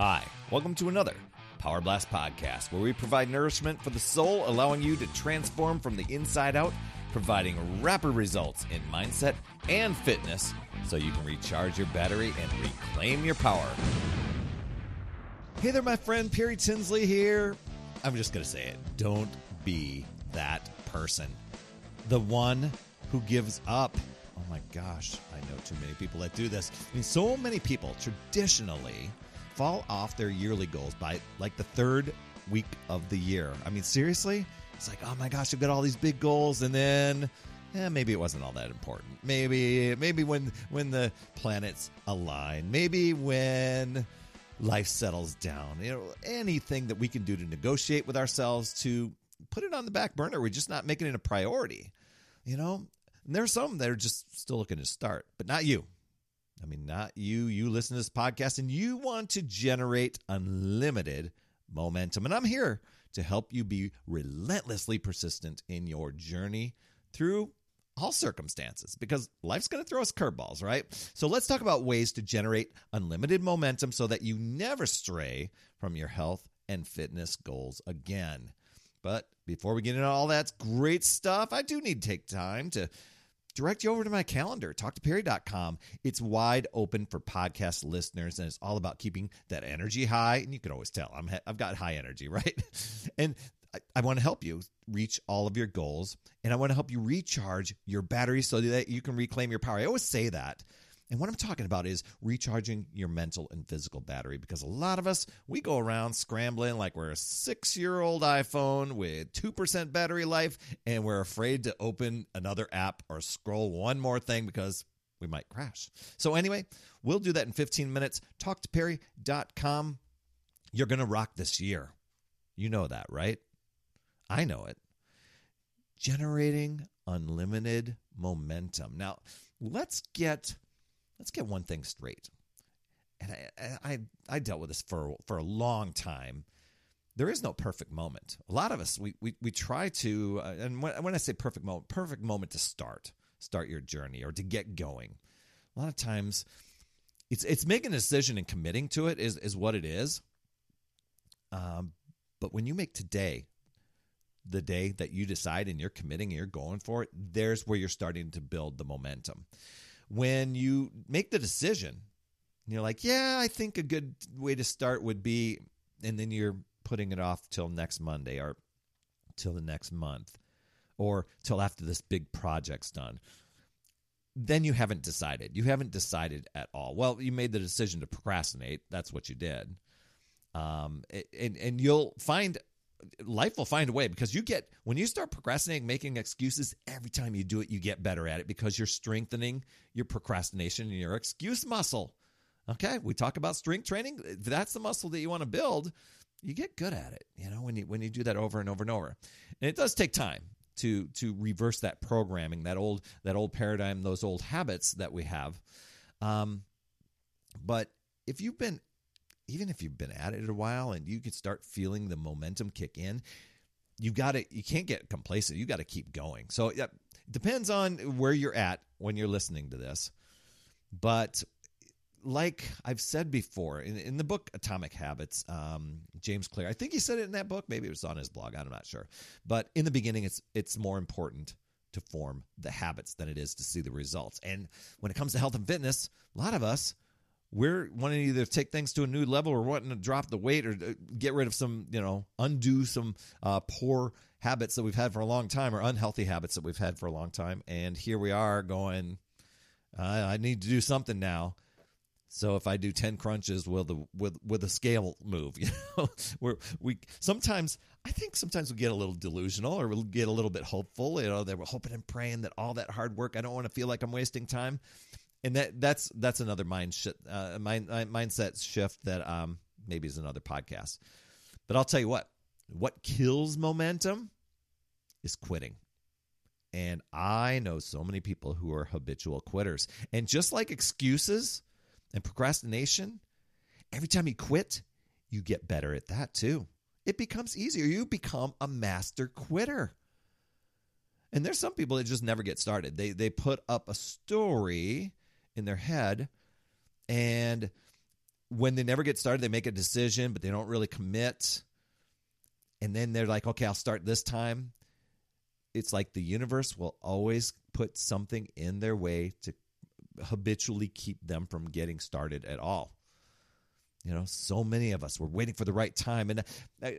Hi, welcome to another Power Blast podcast where we provide nourishment for the soul, allowing you to transform from the inside out, providing rapid results in mindset and fitness so you can recharge your battery and reclaim your power. Hey there, my friend Perry Tinsley here. I'm just going to say it. Don't be that person. The one who gives up. Oh my gosh, I know too many people that do this. I mean, so many people traditionally fall off their yearly goals by like the third week of the year. I mean, seriously? It's like, oh my gosh, I've got all these big goals, and then eh, maybe it wasn't all that important. Maybe, maybe when when the planets align, maybe when life settles down. You know, anything that we can do to negotiate with ourselves to put it on the back burner. We're just not making it a priority. You know, and there's some that are just still looking to start, but not you. I mean, not you. You listen to this podcast and you want to generate unlimited momentum. And I'm here to help you be relentlessly persistent in your journey through all circumstances because life's going to throw us curveballs, right? So let's talk about ways to generate unlimited momentum so that you never stray from your health and fitness goals again. But before we get into all that great stuff, I do need to take time to direct you over to my calendar, talktoperry.com. It's wide open for podcast listeners, and it's all about keeping that energy high. And you can always tell I'm I've got high energy, right? and I, I want to help you reach all of your goals, and I want to help you recharge your battery so that you can reclaim your power. I always say that and what I'm talking about is recharging your mental and physical battery because a lot of us, we go around scrambling like we're a six year old iPhone with 2% battery life and we're afraid to open another app or scroll one more thing because we might crash. So, anyway, we'll do that in 15 minutes. TalkToPerry.com. You're going to rock this year. You know that, right? I know it. Generating unlimited momentum. Now, let's get let's get one thing straight. And I, I, I dealt with this for for a long time. There is no perfect moment. A lot of us we we, we try to, uh, and when, when I say perfect moment, perfect moment to start start your journey or to get going. A lot of times, it's it's making a decision and committing to it is is what it is. Um, but when you make today the day that you decide and you're committing and you're going for it, there's where you're starting to build the momentum when you make the decision, you're like, yeah, I think a good way to start would be, and then you're putting it off till next Monday or till the next month or till after this big project's done. Then you haven't decided. You haven't decided at all. Well, you made the decision to procrastinate. That's what you did. Um, and, and you'll find life will find a way because you get when you start procrastinating making excuses every time you do it you get better at it because you're strengthening your procrastination and your excuse muscle. Okay? We talk about strength training. That's the muscle that you want to build. You get good at it you know when you when you do that over and over and over. And it does take time to to reverse that programming that old that old paradigm those old habits that we have. Um but if you've been even if you've been at it a while and you can start feeling the momentum kick in, you got to you can't get complacent. You got to keep going. So it depends on where you're at when you're listening to this. But like I've said before in, in the book Atomic Habits, um, James Clear, I think he said it in that book. Maybe it was on his blog. I'm not sure. But in the beginning, it's it's more important to form the habits than it is to see the results. And when it comes to health and fitness, a lot of us we're wanting to either take things to a new level or wanting to drop the weight or uh, get rid of some, you know, undo some uh, poor habits that we've had for a long time or unhealthy habits that we've had for a long time. And here we are going, I need to do something now. So if I do ten crunches, will the with with a scale move? You know, we we sometimes I think sometimes we get a little delusional or we'll get a little bit hopeful. You know, they were hoping and praying that all that hard work. I don't want to feel like I'm wasting time and that that's that's another mind sh- uh, mind, uh, mindset shift that um, maybe is another podcast. But I'll tell you what, what kills momentum is quitting. And I know so many people who are habitual quitters. And just like excuses and procrastination, every time you quit, you get better at that too. It becomes easier. You become a master quitter. And there's some people that just never get started. They they put up a story in their head and when they never get started, they make a decision, but they don't really commit. And then they're like, okay, I'll start this time. It's like the universe will always put something in their way to habitually keep them from getting started at all. You know, so many of us were waiting for the right time. And uh,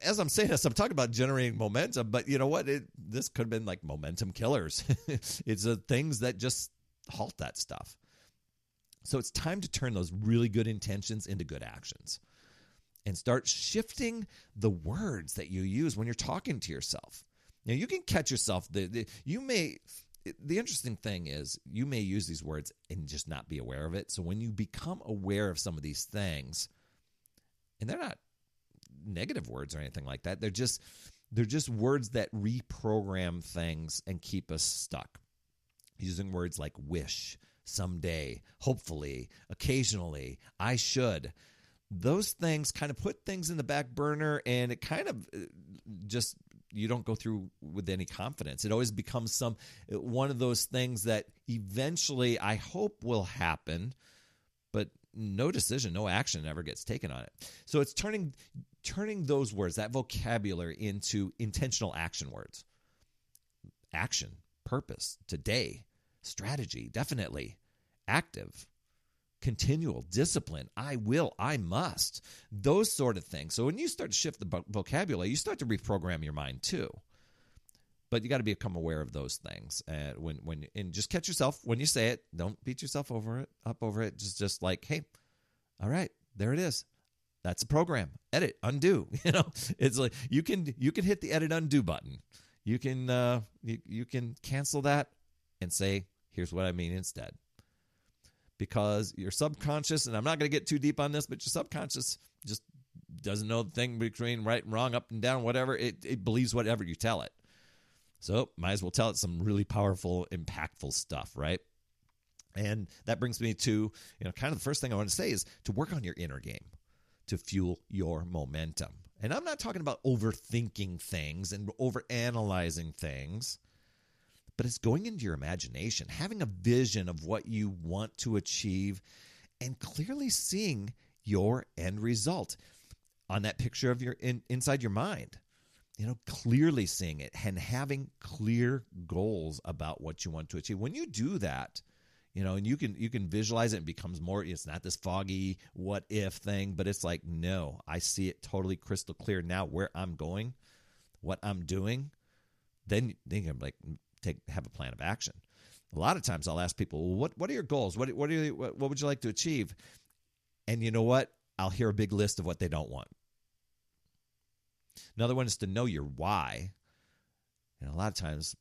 as I'm saying this, I'm talking about generating momentum, but you know what? It, this could have been like momentum killers. it's the things that just halt that stuff. So it's time to turn those really good intentions into good actions and start shifting the words that you use when you're talking to yourself. Now you can catch yourself. The, the, you may. The interesting thing is you may use these words and just not be aware of it. So when you become aware of some of these things, and they're not negative words or anything like that, they're just they're just words that reprogram things and keep us stuck. Using words like wish, someday, hopefully, occasionally, I should. Those things kind of put things in the back burner and it kind of uh, just you don't go through with any confidence. It always becomes some one of those things that eventually I hope will happen, but no decision, no action ever gets taken on it. So it's turning turning those words, that vocabulary into intentional action words. Action, purpose, today, strategy, definitely, active, continual, discipline, I will, I must, those sort of things. So when you start to shift the vocabulary, you start to reprogram your mind too. But you got to become aware of those things, and when when and just catch yourself when you say it. Don't beat yourself over it, up over it. Just just like, hey, all right, there it is. That's a program. Edit, undo. You know, it's like you can you can hit the edit undo button. You can uh, you, you can cancel that and say Here's what I mean instead. Because your subconscious, and I'm not going to get too deep on this, but your subconscious just doesn't know the thing between right and wrong, up and down, whatever. It, it believes whatever you tell it. So might as well tell it some really powerful, impactful stuff, right? And that brings me to, you know, kind of the first thing I want to say is to work on your inner game to fuel your momentum. And I'm not talking about overthinking things and overanalyzing things but it's going into your imagination, having a vision of what you want to achieve, and clearly seeing your end result on that picture of your in, inside your mind. You know, clearly seeing it and having clear goals about what you want to achieve. When you do that, you know, and you can you can visualize it. It becomes more. It's not this foggy what if thing, but it's like no, I see it totally crystal clear now where I'm going, what I'm doing. Then then you're like take have a plan of action. A lot of times I'll ask people, well, "What what are your goals? What what are you, what, what would you like to achieve?" And you know what? I'll hear a big list of what they don't want. Another one is to know your why. And a lot of times,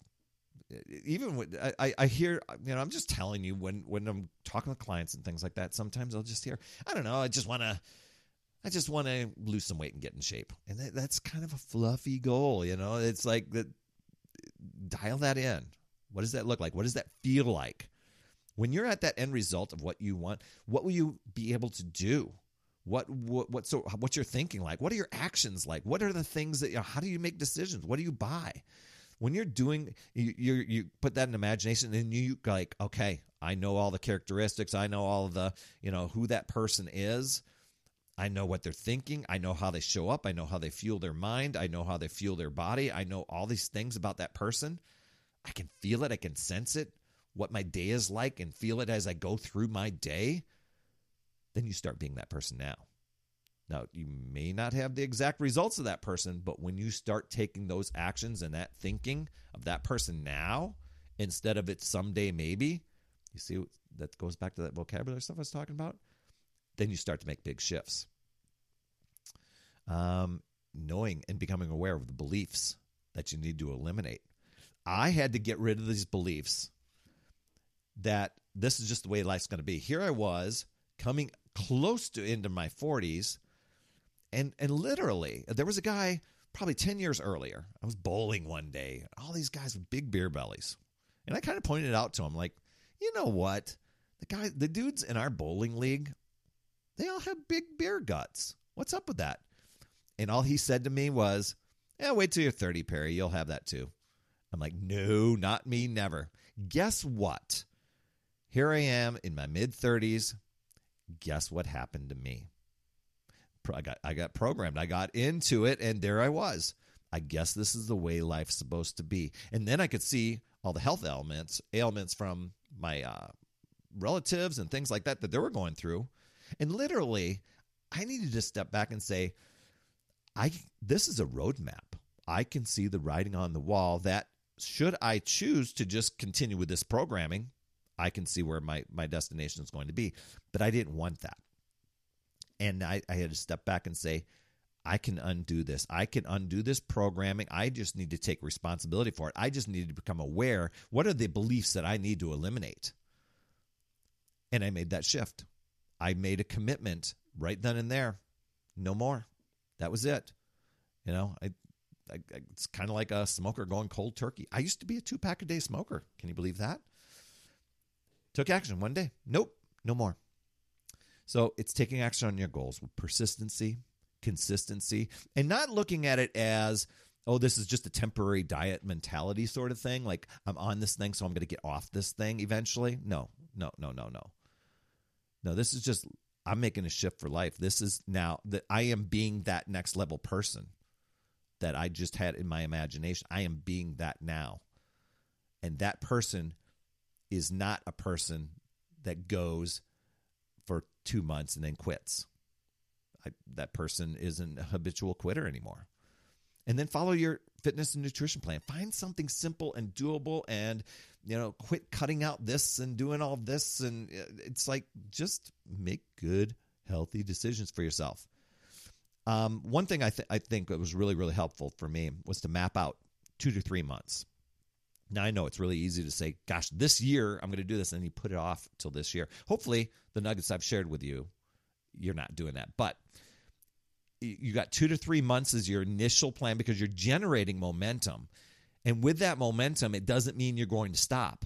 even when I, I hear, you know, I'm just telling you when when I'm talking with clients and things like that. Sometimes I'll just hear, I don't know, I just want to, I just want to lose some weight and get in shape, and that, that's kind of a fluffy goal, you know. It's like that dial that in. What does that look like? What does that feel like? When you're at that end result of what you want, what will you be able to do? What what what so what's your thinking like? What are your actions like? What are the things that you know, how do you make decisions? What do you buy? When you're doing you you, you put that in imagination and you like okay, I know all the characteristics, I know all the, you know, who that person is. I know what they're thinking. I know how they show up. I know how they fuel their mind. I know how they fuel their body. I know all these things about that person. I can feel it. I can sense it, what my day is like, and feel it as I go through my day. Then you start being that person now. Now, you may not have the exact results of that person, but when you start taking those actions and that thinking of that person now, instead of it someday maybe, you see, that goes back to that vocabulary stuff I was talking about then you start to make big shifts. Um, knowing and becoming aware of the beliefs that you need to eliminate. I had to get rid of these beliefs that this is just the way life's going to be. Here I was coming close to into my 40s and and literally there was a guy probably 10 years earlier. I was bowling one day. All these guys with big beer bellies. And I kind of pointed out to him like, "You know what? The guy the dudes in our bowling league they all have big beer guts. What's up with that? And all he said to me was, Yeah, wait till you're 30, Perry. You'll have that too. I'm like, No, not me, never. Guess what? Here I am in my mid 30s, guess what happened to me? I got I got programmed. I got into it and there I was. I guess this is the way life's supposed to be. And then I could see all the health ailments, ailments from my uh, relatives and things like that that they were going through. And literally, I needed to step back and say, I this is a roadmap. I can see the writing on the wall that should I choose to just continue with this programming, I can see where my, my destination is going to be. But I didn't want that. And I, I had to step back and say, I can undo this. I can undo this programming. I just need to take responsibility for it. I just need to become aware. What are the beliefs that I need to eliminate? And I made that shift. I made a commitment right then and there. No more. That was it. You know, I, I it's kind of like a smoker going cold turkey. I used to be a two pack a day smoker. Can you believe that? Took action one day. Nope, no more. So it's taking action on your goals with persistency, consistency, and not looking at it as, oh, this is just a temporary diet mentality sort of thing. Like I'm on this thing, so I'm going to get off this thing eventually. No, no, no, no, no. No, this is just, I'm making a shift for life. This is now that I am being that next level person that I just had in my imagination. I am being that now. And that person is not a person that goes for two months and then quits. I, that person isn't a habitual quitter anymore. And then follow your fitness and nutrition plan. Find something simple and doable and, you know, quit cutting out this and doing all this. And uh, it's like just make good, healthy decisions for yourself. Um, one thing I, th- I think that was really, really helpful for me was to map out two to three months. Now I know it's really easy to say, "Gosh, this year I'm going to do this," and you put it off till this year. Hopefully, the nuggets I've shared with you, you're not doing that. But you got two to three months as your initial plan because you're generating momentum, and with that momentum, it doesn't mean you're going to stop.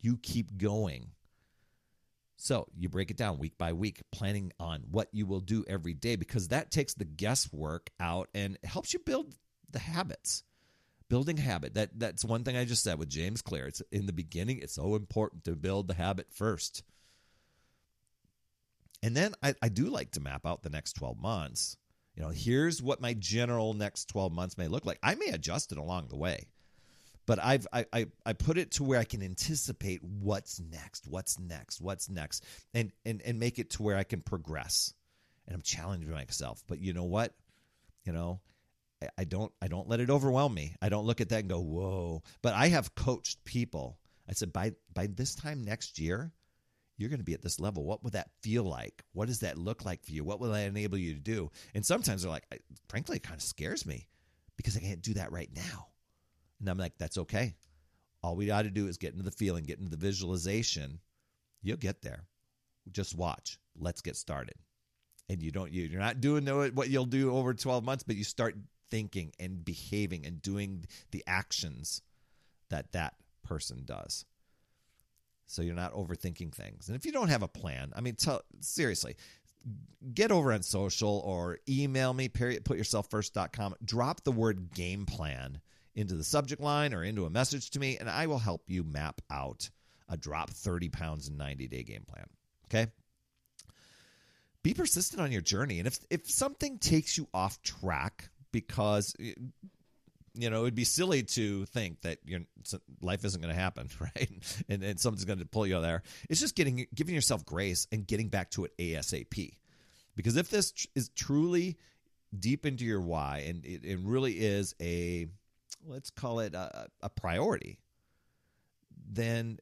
You keep going. So you break it down week by week, planning on what you will do every day because that takes the guesswork out and helps you build the habits. Building habit. That that's one thing i just said with james clear. It's in the beginning it's so important to build the habit first. And then I, I do like to map out the next 12 months you know here's what my general next 12 months may look like i may adjust it along the way but I've I, I, I put it to where I can anticipate what's next, what's next, what's next, and and and make it to where I can progress. And I'm challenging myself. But you know what? You know, I don't I don't let it overwhelm me. I don't look at that and go, whoa. But I have coached people. I said, by by this time next year, you're going to be at this level. What would that feel like? What does that look like for you? What will that enable you to do? And sometimes they're like, frankly, it kind of scares me because I can't do that right now. And I'm like, that's okay. All we got to do is get into the feeling, get into the visualization. You'll get there. Just watch. Let's get started. And you don't you're not doing what you'll do over 12 months, but you start thinking and behaving and doing the actions that that person does. So you're not overthinking things. And if you don't have a plan, I mean, tell, seriously, get over on social or email me, period, putyourselffirst.com. Drop the word game plan into the subject line or into a message to me, and I will help you map out a drop 30 pounds in 90 day game plan. Okay? Be persistent on your journey. And if, if something takes you off track, because you know it'd be silly to think that your life isn't going to happen right? And, and something's going to pull you out there. It's just getting giving yourself grace and getting back to it asap because if this is truly deep into your why and it, it really is a let's call it a, a priority then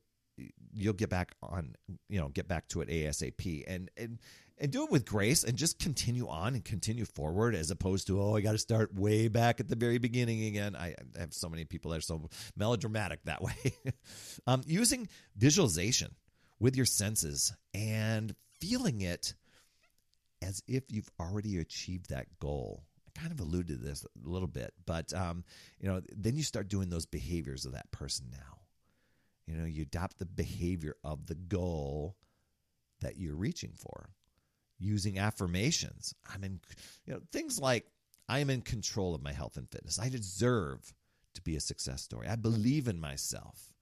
you'll get back on you know get back to it asap and and and do it with grace and just continue on and continue forward as opposed to oh i got to start way back at the very beginning again. I, have so many people that are so melodramatic that way. Um, using visualization with your senses and feeling it as if you've already achieved that goal. I kind of alluded to this a little bit but um, you know then you start doing those behaviors of that person now you know you adopt the behavior of the goal that you're reaching for using affirmations. I'm in, you know, things like I am in control of my health and fitness. I deserve to be a success story. I believe in myself.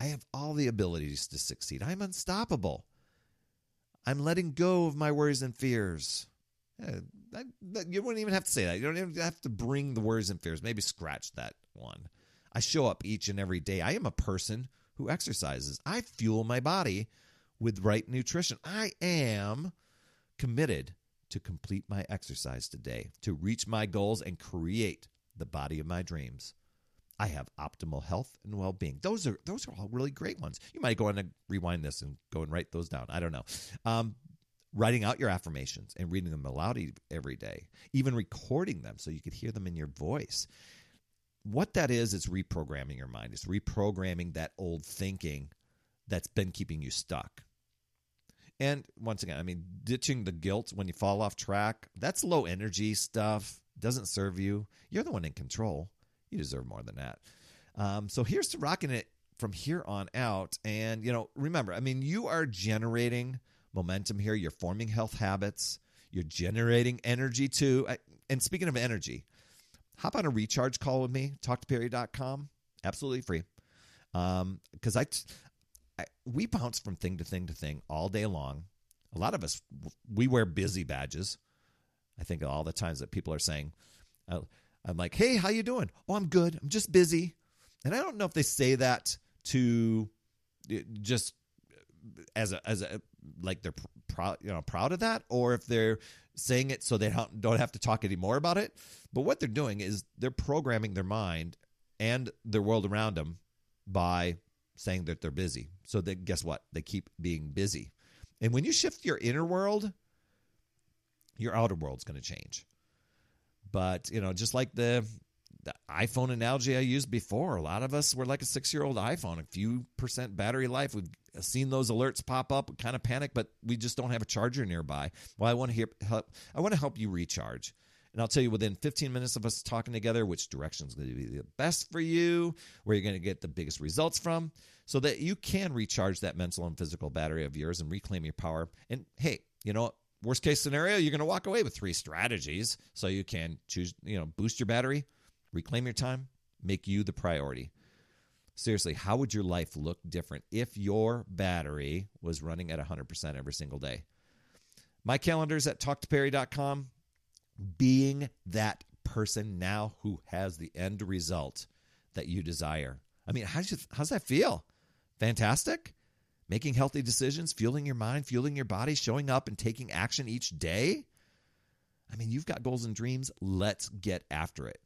I have all the abilities to succeed. I'm unstoppable. I'm letting go of my worries and fears. Yeah, that, that, you wouldn't even have to say that. You don't even have to bring the worries and fears. Maybe scratch that one. I show up each and every day. I am a person who exercises. I fuel my body with right nutrition. I am committed to complete my exercise today, to reach my goals and create the body of my dreams. I have optimal health and well-being. Those are those are all really great ones. You might go on and rewind this and go and write those down. I don't know. Um, writing out your affirmations and reading them aloud every day, even recording them so you could hear them in your voice. What that is, is reprogramming your mind. It's reprogramming that old thinking that's been keeping you stuck. And once again, I mean, ditching the guilt when you fall off track, that's low energy stuff, doesn't serve you. You're the one in control. You deserve more than that. Um, so here's to rocking it from here on out. And, you know, remember, I mean, you are generating momentum here. You're forming health habits. You're generating energy too. And speaking of energy, hop on a recharge call with me, talktoperry.com. Absolutely free. Um, because I, I, we bounce from thing to thing to thing all day long. A lot of us, we wear busy badges. I think all the times that people are saying, uh, I'm like, hey, how you doing? Oh, I'm good. I'm just busy. And I don't know if they say that to uh, just as a as a like they're proud you know proud of that or if they're saying it so they don't don't have to talk anymore about it but what they're doing is they're programming their mind and their world around them by saying that they're busy so guess what they keep being busy and when you shift your inner world your outer world's going to change but you know just like the the iPhone analogy I used before. A lot of us were like a six year old iPhone, a few percent battery life. We've seen those alerts pop up, kind of panic, but we just don't have a charger nearby. Well, I want to hear, help. I want to help you recharge. And I'll tell you within 15 minutes of us talking together which direction is going to be the best for you, where you're going to get the biggest results from, so that you can recharge that mental and physical battery of yours and reclaim your power. And hey, you know, worst case scenario, you're going to walk away with three strategies so you can choose, you know, boost your battery, reclaim your time, make you the priority. Seriously, how would your life look different if your battery was running at 100% every single day? My calendar's at talktoperry.com. Being that person now who has the end result that you desire. I mean, how you, how's that feel? Fantastic? Making healthy decisions, fueling your mind, fueling your body, showing up and taking action each day? I mean, you've got goals and dreams. Let's get after it.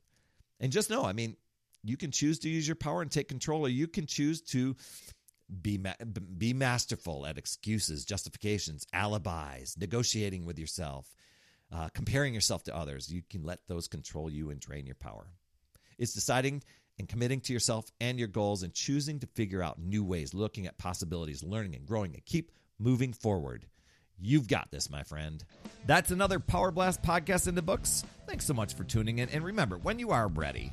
And just know, I mean, you can choose to use your power and take control, or you can choose to be ma- be masterful at excuses, justifications, alibis, negotiating with yourself, uh, comparing yourself to others. You can let those control you and drain your power. It's deciding and committing to yourself and your goals and choosing to figure out new ways, looking at possibilities, learning and growing, and keep moving forward. You've got this, my friend. That's another Power Blast podcast in the books. Thanks so much for tuning in. And remember, when you are ready